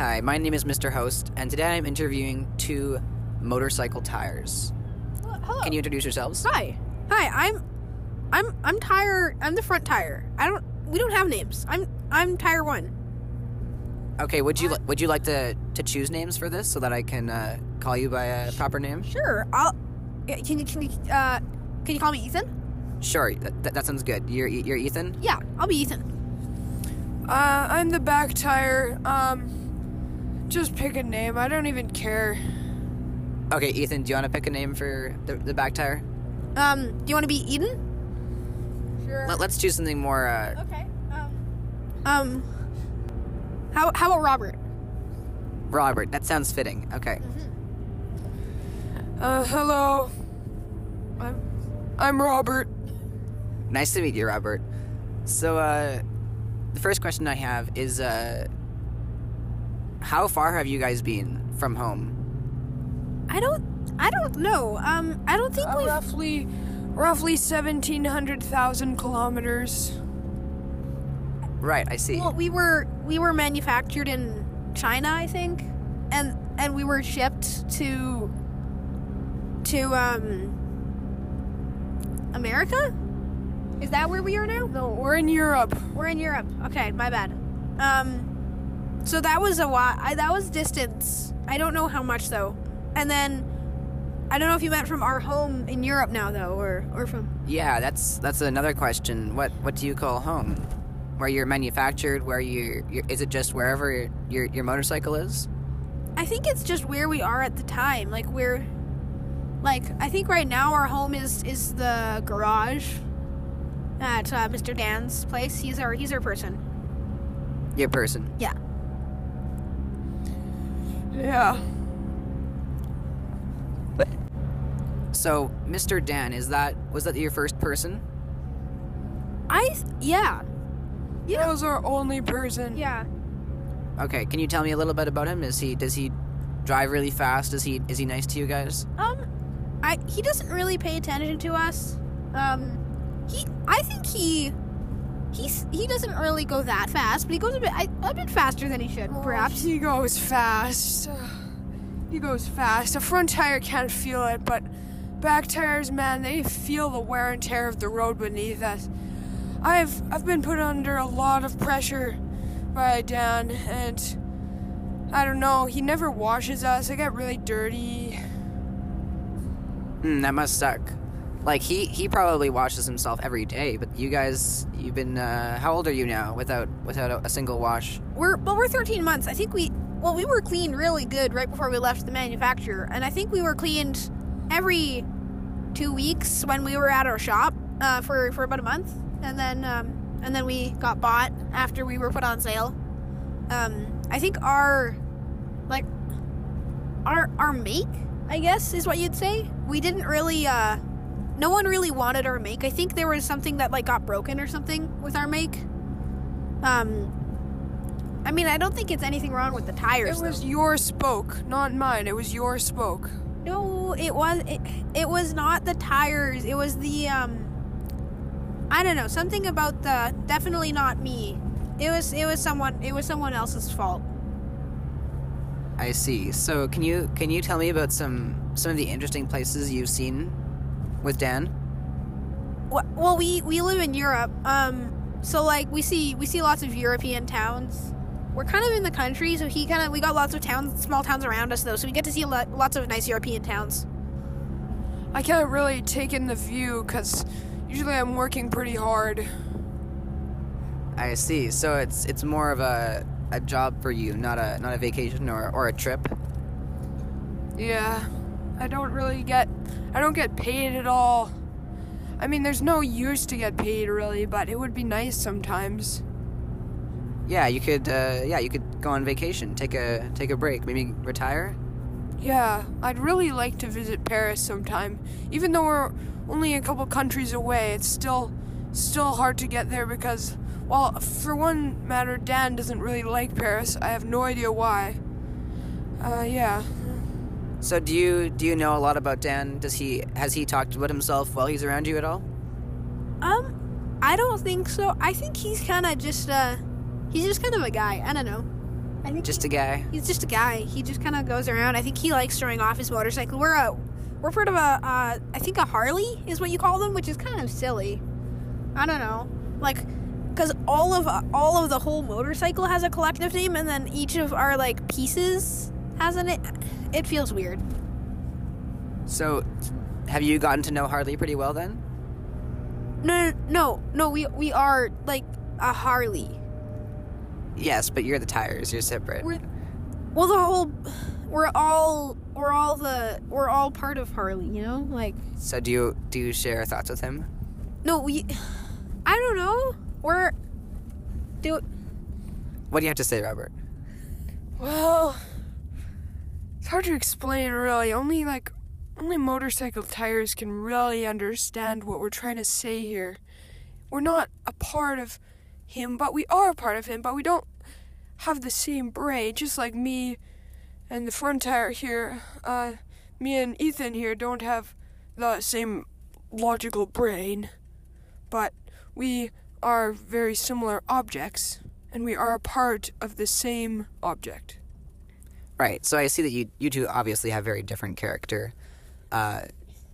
Hi, my name is Mr. Host, and today I'm interviewing two motorcycle tires. Hello. Can you introduce yourselves? Hi. Hi. I'm. I'm. I'm tire. I'm the front tire. I don't. We don't have names. I'm. I'm tire one. Okay, would you li- would you like to to choose names for this so that I can uh, call you by a proper name? Sure. I'll. Can you? Can you? Uh. Can you call me Ethan? Sure, that, that, that sounds good. You're you're Ethan. Yeah. I'll be Ethan. Uh, I'm the back tire. Um, just pick a name. I don't even care. Okay, Ethan, do you want to pick a name for the, the back tire? Um. Do you want to be Eden? Sure. Let, let's choose something more. Uh, Okay. Um. Um. How How about Robert? Robert, that sounds fitting. Okay. Uh, hello. I'm, I'm Robert. Nice to meet you, Robert. So, uh, the first question I have is, uh, how far have you guys been from home? I don't. I don't know. Um. I don't think Uh, we've. roughly, roughly seventeen hundred thousand kilometers. Right, I see. Well, we were we were manufactured in China, I think, and and we were shipped to to um America. Is that where we are now? No, we're in Europe. We're in Europe. Okay, my bad. Um, so that was a while. I, that was distance. I don't know how much though. And then I don't know if you meant from our home in Europe now though, or or from. Yeah, that's that's another question. What what do you call home? Where you're manufactured? Where you is it just wherever your your motorcycle is? I think it's just where we are at the time. Like we're like I think right now our home is is the garage at uh, Mr. Dan's place. He's our he's our person. Your person. Yeah. Yeah. But So, Mr. Dan, is that was that your first person? I th- yeah. That Yeah. was our only person. Yeah. Okay, can you tell me a little bit about him? Is he does he drive really fast? Is he is he nice to you guys? Um I he doesn't really pay attention to us. Um he I think he he's he doesn't really go that fast, but he goes a bit I, a bit faster than he should, perhaps. He goes fast. He goes fast. A front tire can't feel it, but back tires, man, they feel the wear and tear of the road beneath us. I've I've been put under a lot of pressure by Dan, and I don't know. He never washes us. I get really dirty. Hmm, that must suck. Like he he probably washes himself every day, but you guys you've been uh, how old are you now without without a, a single wash? We're well, we're 13 months. I think we well, we were cleaned really good right before we left the manufacturer, and I think we were cleaned every two weeks when we were at our shop uh, for for about a month, and then um, and then we got bought after we were put on sale. Um, I think our like our our make, I guess, is what you'd say. We didn't really. Uh, no one really wanted our make. I think there was something that like got broken or something with our make. Um, I mean, I don't think it's anything wrong with the tires. It was though. your spoke, not mine. It was your spoke. No, it was it, it was not the tires. It was the um I don't know, something about the definitely not me. It was it was someone it was someone else's fault. I see. So can you can you tell me about some some of the interesting places you've seen with Dan? Well, we we live in Europe. Um so like we see we see lots of European towns. We're kind of in the country, so he kind of we got lots of towns, small towns around us though, so we get to see lo- lots of nice European towns. I can't really take in the view because usually I'm working pretty hard. I see. So it's it's more of a a job for you, not a not a vacation or or a trip. Yeah, I don't really get. I don't get paid at all. I mean, there's no use to get paid really, but it would be nice sometimes. Yeah, you could uh, yeah, you could go on vacation, take a take a break, maybe retire. Yeah, I'd really like to visit Paris sometime. Even though we're only a couple countries away, it's still still hard to get there because well, for one matter, Dan doesn't really like Paris. I have no idea why. Uh, yeah. So do you do you know a lot about Dan? Does he has he talked about himself while he's around you at all? Um, I don't think so. I think he's kind of just uh, he's just kind of a guy. I don't know. I think Just a guy. he's just a guy. He just kind of goes around. I think he likes showing off his motorcycle. We're a we're part of a uh, I think a Harley is what you call them, which is kind of silly. I don't know, like because all of all of the whole motorcycle has a collective name, and then each of our like pieces has an it. Feels weird. So, have you gotten to know Harley pretty well then? No, no, no, no. We we are like a Harley. Yes, but you're the tires. You're separate. We're well, the whole we're all we're all the we're all part of Harley. You know, like So do you do you share thoughts with him? no, we. I don't know. We're do What do you have to say, Robert? Well, hard to explain really. Only like only motorcycle tires can really understand what we're trying to say here. We're not a part of him, but we are a part of him, but we don't have the same brain, just like me and the front tire here. Uh me and Ethan here don't have the same logical brain, but we are very similar objects, and we are a part of the same object. Right. So I see that you you two obviously have very different character. Uh,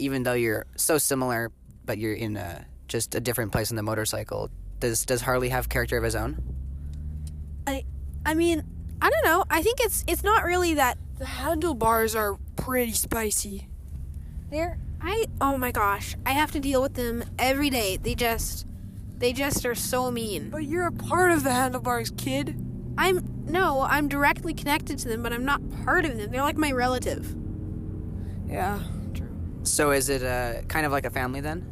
even though you're so similar, but you're in a just a different place in the motorcycle. Does does Harley have character of his own? I I mean I don't know. I think it's it's not really that The handlebars are pretty spicy. they're I oh my gosh I have to deal with them every day. They just they just are so mean. But you're a part of the handlebars, kid. I'm no I'm directly connected to them, but I'm not part of them. They're like my relative. Yeah, true. So is it uh, kind of like a family then?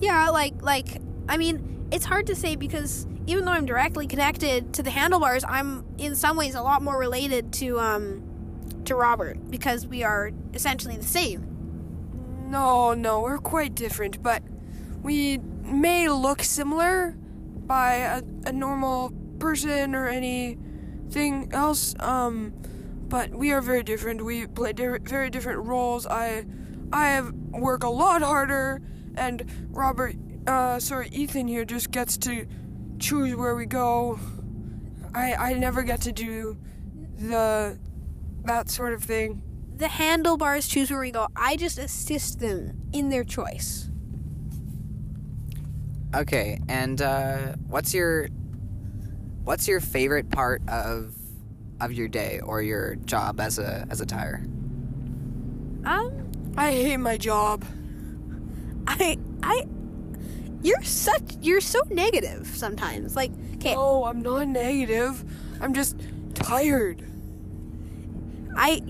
Yeah, like like I mean, it's hard to say because even though I'm directly connected to the handlebars, I'm in some ways a lot more related to um to Robert because we are essentially the same. No, no, we're quite different, but we may look similar by a, a normal person or anything else. Um, but we are very different. We play di- very different roles. I, I have, work a lot harder, and Robert, uh, sorry, Ethan here just gets to choose where we go. I, I never get to do the, that sort of thing. The handlebars choose where we go. I just assist them in their choice. Okay. And uh, what's your what's your favorite part of of your day or your job as a as a tire? Um, I hate my job. I I you're such you're so negative sometimes. Like, okay, No, I'm not negative. I'm just tired. I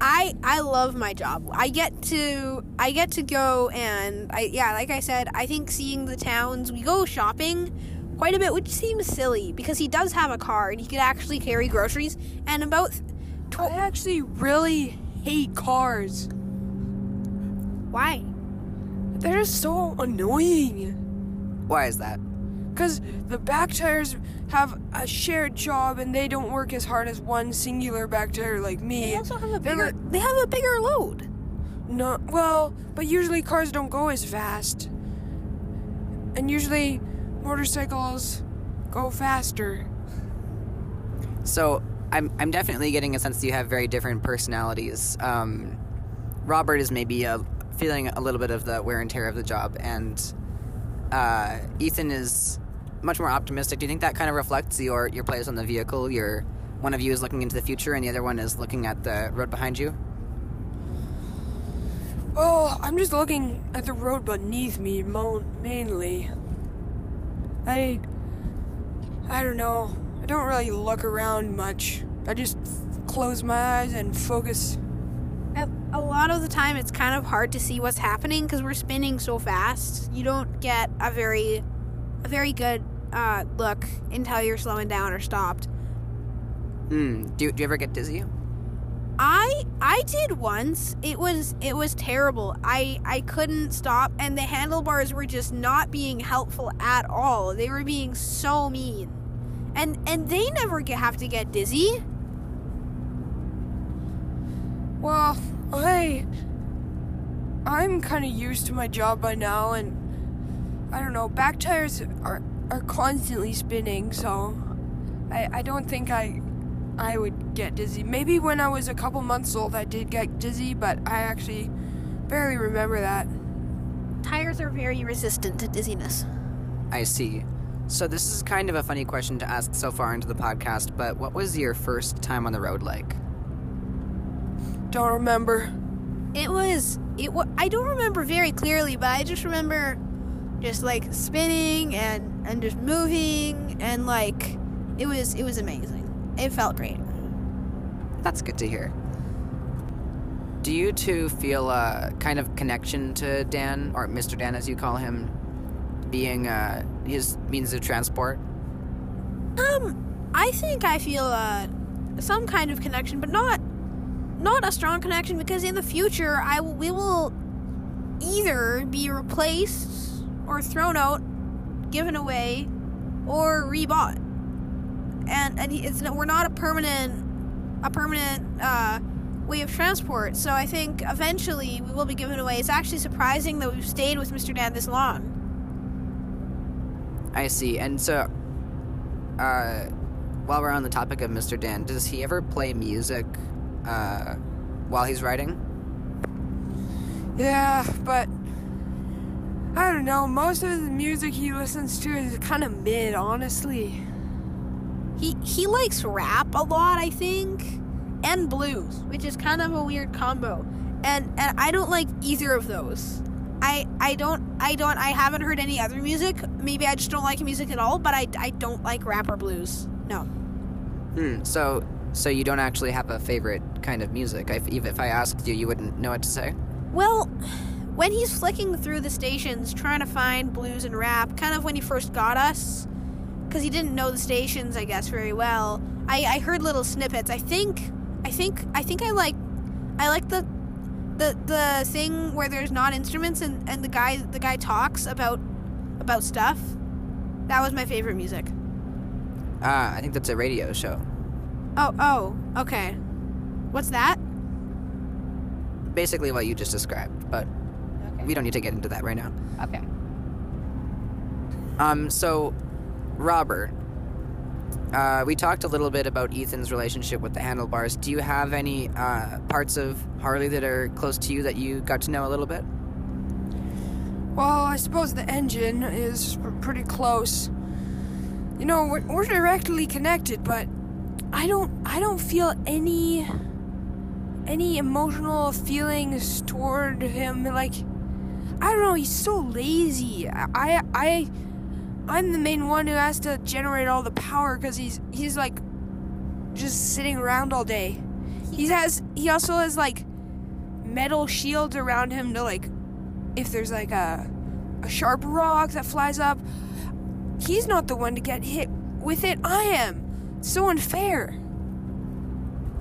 I I love my job. I get to I get to go and I yeah, like I said, I think seeing the towns, we go shopping quite a bit, which seems silly because he does have a car and he could actually carry groceries and about I actually really hate cars. why? They're just so annoying. Why is that? Because the back tires have a shared job and they don't work as hard as one singular back tire like me. They also have a They're bigger they have a bigger load. No, well, but usually cars don't go as fast. And usually motorcycles go faster. So I'm I'm definitely getting a sense that you have very different personalities. Um, Robert is maybe uh feeling a little bit of the wear and tear of the job, and uh, Ethan is much more optimistic. Do you think that kind of reflects your your place on the vehicle? Your one of you is looking into the future, and the other one is looking at the road behind you. Oh, I'm just looking at the road beneath me mo- mainly. I I don't know. I don't really look around much. I just f- close my eyes and focus. A, a lot of the time it's kind of hard to see what's happening because we're spinning so fast. You don't get a very a very good uh, look until you're slowing down or stopped. Hmm. Do, do you ever get dizzy? I I did once. It was it was terrible. I I couldn't stop and the handlebars were just not being helpful at all. They were being so mean. And and they never get, have to get dizzy. Well, I I'm kind of used to my job by now and I don't know, back tires are are constantly spinning, so I I don't think I I would get dizzy. Maybe when I was a couple months old, I did get dizzy, but I actually barely remember that. Tires are very resistant to dizziness. I see. So this is kind of a funny question to ask so far into the podcast, but what was your first time on the road like? Don't remember. It was it. wa I don't remember very clearly, but I just remember just like spinning and and just moving and like it was it was amazing. It felt great. That's good to hear. Do you two feel a kind of connection to Dan, or Mr. Dan as you call him, being uh, his means of transport? Um, I think I feel uh, some kind of connection, but not not a strong connection because in the future I w- we will either be replaced or thrown out, given away, or rebought. And and it's we're not a permanent a permanent uh, way of transport. So I think eventually we will be given away. It's actually surprising that we've stayed with Mr. Dan this long. I see. And so, uh, while we're on the topic of Mr. Dan, does he ever play music uh, while he's writing? Yeah, but I don't know. Most of the music he listens to is kind of mid, honestly. He he likes rap a lot, I think, and blues, which is kind of a weird combo. And and I don't like either of those. I I don't I don't I haven't heard any other music. Maybe I just don't like music at all, but I I don't like rap or blues. No. Hmm. So, so you don't actually have a favorite kind of music? If, if I asked you, you wouldn't know what to say. Well, when he's flicking through the stations trying to find blues and rap, kind of when he first got us, because he didn't know the stations, I guess, very well. I, I heard little snippets. I think, I think, I think I like, I like the, the the thing where there's not instruments and, and the guy the guy talks about about stuff. That was my favorite music. Ah, I think that's a radio show. Oh oh okay. What's that? Basically, what you just described, but Okay. we don't need to get into that right now. Okay. Um, so, Robert, uh, we talked a little bit about Ethan's relationship with the handlebars. Do you have any uh, parts of Harley that are close to you that you got to know a little bit? Well, I suppose the engine is pretty close. You know, we're, we're directly connected, but I don't I don't feel any any emotional feelings toward him. Like I don't know, he's so lazy. I I I'm the main one who has to generate all the power because he's he's like just sitting around all day. He has he also has like metal shields around him to like if there's like a a sharp rock that flies up, he's not the one to get hit with it. I am. It's so unfair.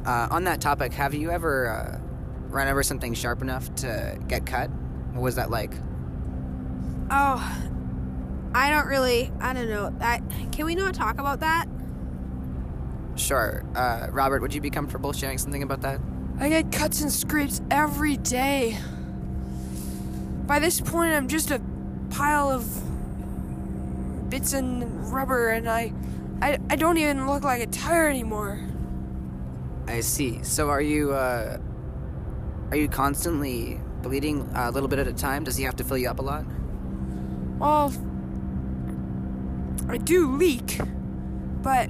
Uh, on that topic, have you ever uh, run over something sharp enough to get cut? What was that like? Oh, I don't really. I don't know. I can we not talk about that? Sure. Uh, Robert, would you be comfortable sharing something about that? I get cuts and scrapes every day. By this point, I'm just a pile of bits and rubber, and I, I, I don't even look like a tire anymore. I see. So are you uh, are you constantly bleeding a little bit at a time? Does he have to fill you up a lot? Well, I do leak, but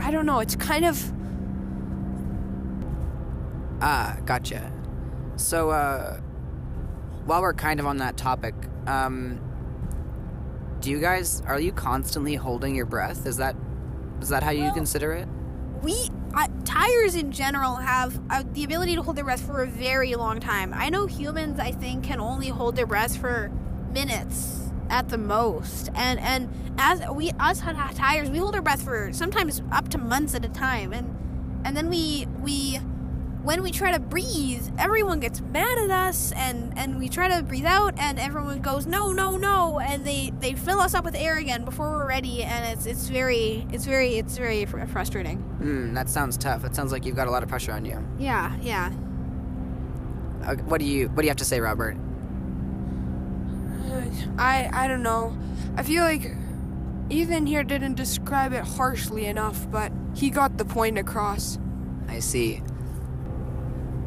I don't know. It's kind of Ah, gotcha. So, uh, while we're kind of on that topic, um, do you guys are you constantly holding your breath? Is that is that how you consider it? We uh, tires in general have uh, the ability to hold their breath for a very long time. I know humans, I think, can only hold their breath for minutes at the most, and and as we us ha- tires, we hold our breath for sometimes up to months at a time, and and then we we when we try to breathe, everyone gets mad at us, and and we try to breathe out, and everyone goes no no no, and they they fill us up with air again before we're ready, and it's it's very it's very it's very fr- frustrating. Hmm, that sounds tough. It sounds like you've got a lot of pressure on you. Yeah, yeah. Uh, what do you what do you have to say, Robert? I I don't know. I feel like Ethan here didn't describe it harshly enough, but he got the point across. I see.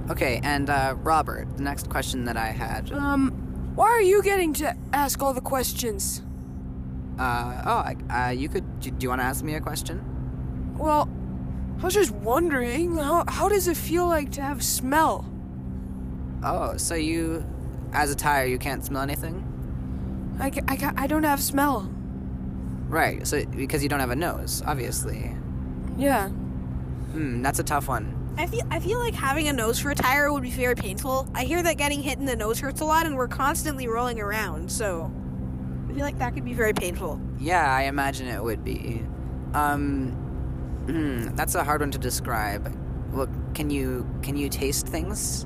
Okay, and uh, Robert, the next question that I had. Um, why are you getting to ask all the questions? Uh, oh, I- uh, you could. Do, do you want to ask me a question? Well, I was just wondering, how, how does it feel like to have smell? Oh, so you, as a tire, you can't smell anything? I, I, I don't have smell. Right. So because you don't have a nose, obviously. Yeah. Hmm, that's a tough one. I feel I feel like having a nose for a tire would be very painful. I hear that getting hit in the nose hurts a lot, and we're constantly rolling around. So I feel like that could be very painful. Yeah, I imagine it would be. Um, hmm, that's a hard one to describe. Look, can you can you taste things?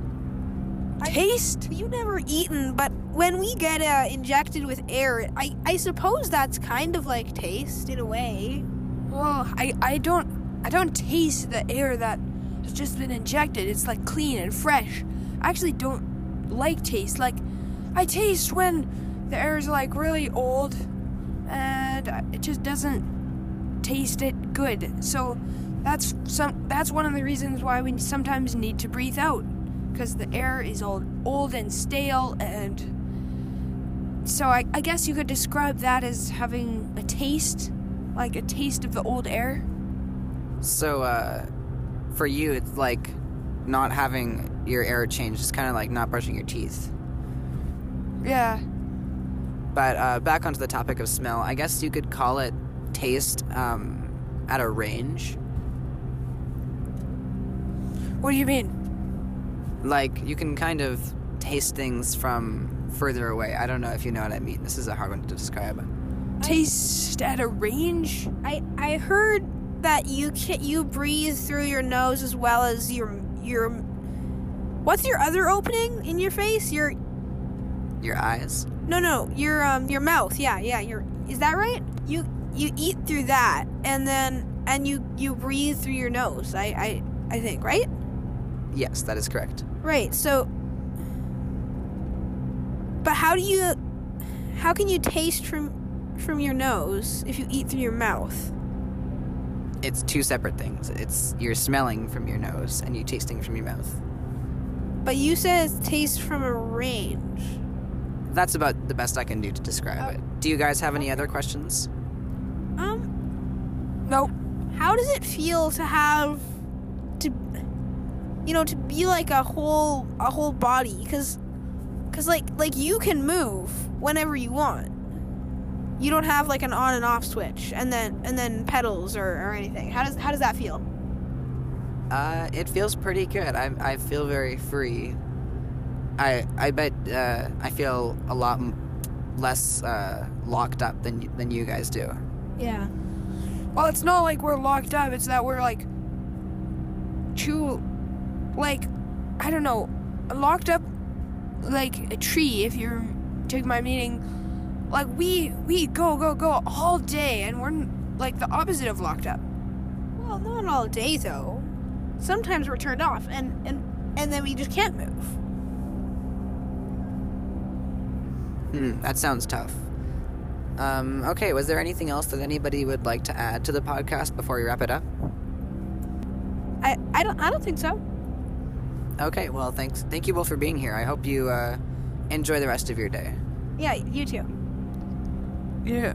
Taste? You've never eaten, but when we get uh, injected with air, I I suppose that's kind of like taste in a way. Well, I, I don't I don't taste the air that has just been injected. It's like clean and fresh. I actually don't like taste. Like I taste when the air is like really old and it just doesn't taste it good. So that's some that's one of the reasons why we sometimes need to breathe out because the air is old old and stale and so I, I guess you could describe that as having a taste like a taste of the old air. So, uh, for you, it's like not having your air changed. It's kind of like not brushing your teeth. Yeah. But uh, back onto the topic of smell, I guess you could call it taste um, at a range. What do you mean? Like you can kind of taste things from further away. I don't know if you know what I mean. This is a hard one to describe. Taste at a range? I I heard that you can you breathe through your nose as well as your your what's your other opening in your face? Your Your eyes. no no your um your mouth. Yeah yeah your is that right? You you eat through that and then and you you breathe through your nose. I I I think right Yes, that is correct. right. So but how do you how can you taste from from your nose if you eat through your mouth? It's two separate things. It's you're smelling from your nose and you tasting from your mouth. But you said it tastes from a range. That's about the best I can do to describe it. Do you guys have any other questions? Um, Nope. how does it feel to have to, you know, to be like a whole a whole body? Cause, cause like like you can move whenever you want. You don't have like an on and off switch, and then and then pedals or, or anything. How does how does that feel? Uh, it feels pretty good. I I feel very free. I I bet uh, I feel a lot m- less uh, locked up than than you guys do. Yeah. Well, it's not like we're locked up. It's that we're like too, like, I don't know, locked up like a tree. If you're take my meaning, like we we go go go all day, and we're like the opposite of locked up. Well, not all day though. Sometimes we're turned off, and and and then we just can't move. Hmm, that sounds tough. Um, okay, was there anything else that anybody would like to add to the podcast before we wrap it up? I I don't I don't think so. Okay, well, thanks. Thank you both for being here. I hope you uh, enjoy the rest of your day. Yeah, you too. Yeah.